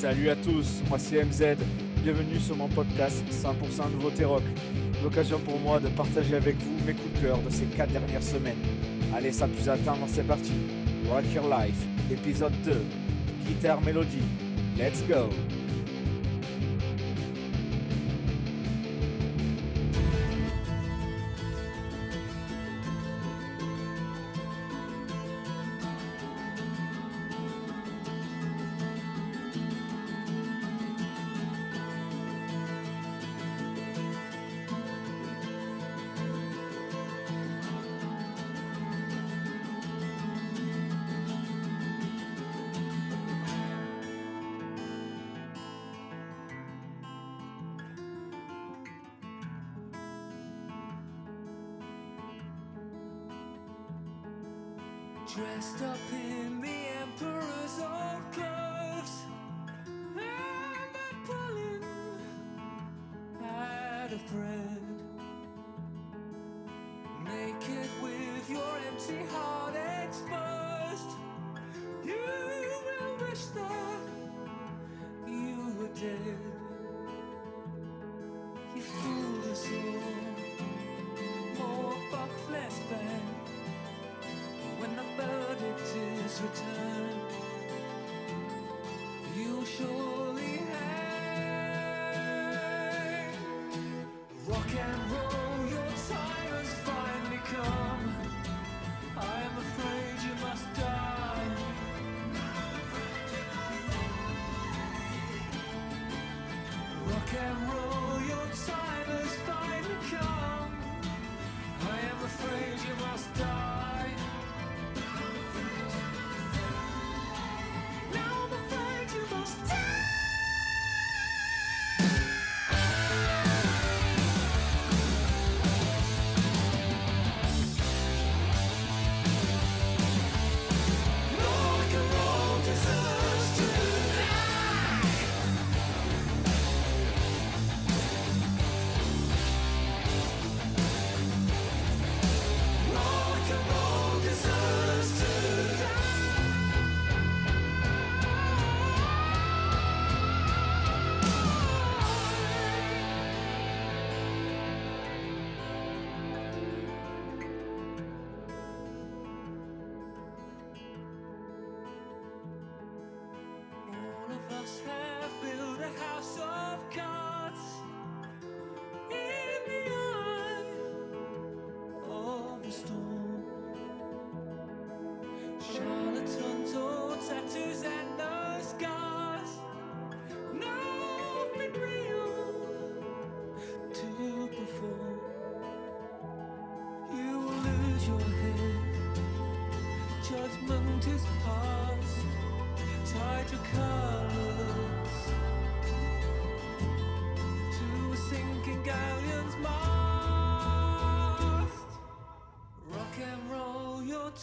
Salut à tous, moi c'est MZ, bienvenue sur mon podcast 100% Nouveauté Rock. L'occasion pour moi de partager avec vous mes coups de cœur de ces 4 dernières semaines. Allez, sans plus attendre, c'est parti. Rock Your Life, épisode 2, guitare mélodie. Let's go!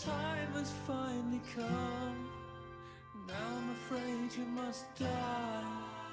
time has finally come. Now I'm afraid you must die.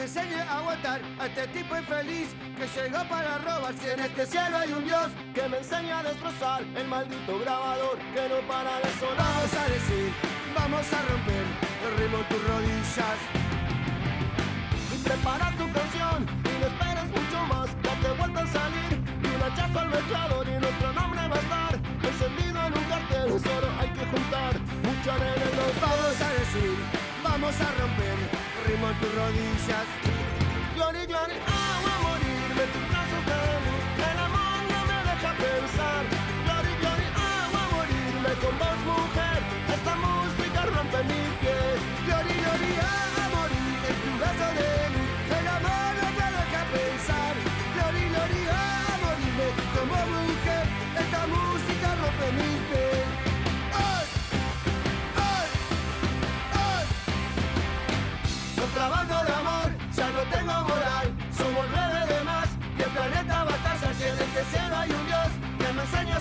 Me enseñe a aguantar a este tipo infeliz que llegó para robar. Si en este cielo hay un Dios que me enseña a destrozar el maldito grabador que no para de sonar. Vamos a decir, vamos a romper el ritmo en tus rodillas. Y prepara tu canción y no esperes mucho más. Date vuelta a salir y un hachazo al mezclador y nuestro nombre va a estar encendido en un cartel. Solo hay que juntar mucha arena en los Vamos a decir, vamos a romper ritmo en tus rodillas. Glory, glory, agua a morirme tus brazos de. El amor no me deja pensar. Glory, glory, agua a morirme con vos, mujer. Esta música rompe mi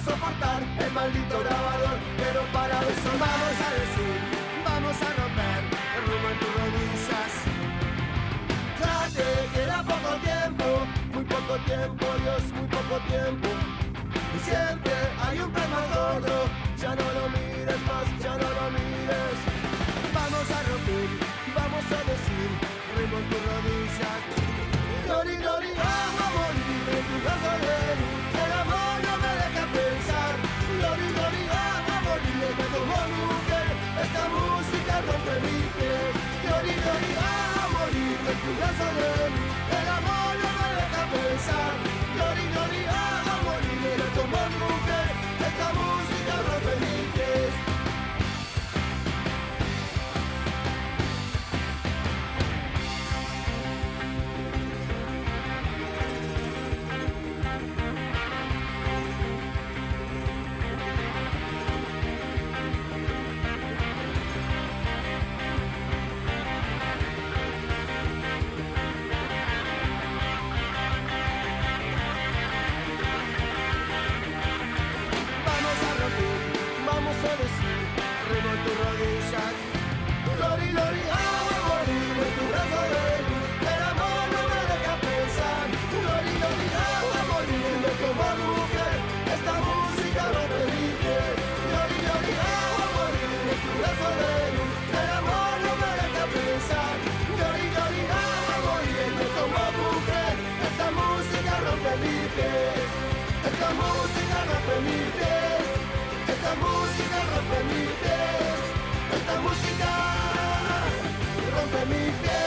soportar el maldito grabador. Pero para eso vamos a decir, vamos a romper el rumbo en tus rodillas. Ya te queda poco tiempo, muy poco tiempo, Dios, muy poco tiempo. Y siempre hay un premagogo, ya no lo mires más, ya no lo mires. Vamos a romper, esta música rompe mi esta música rompe mi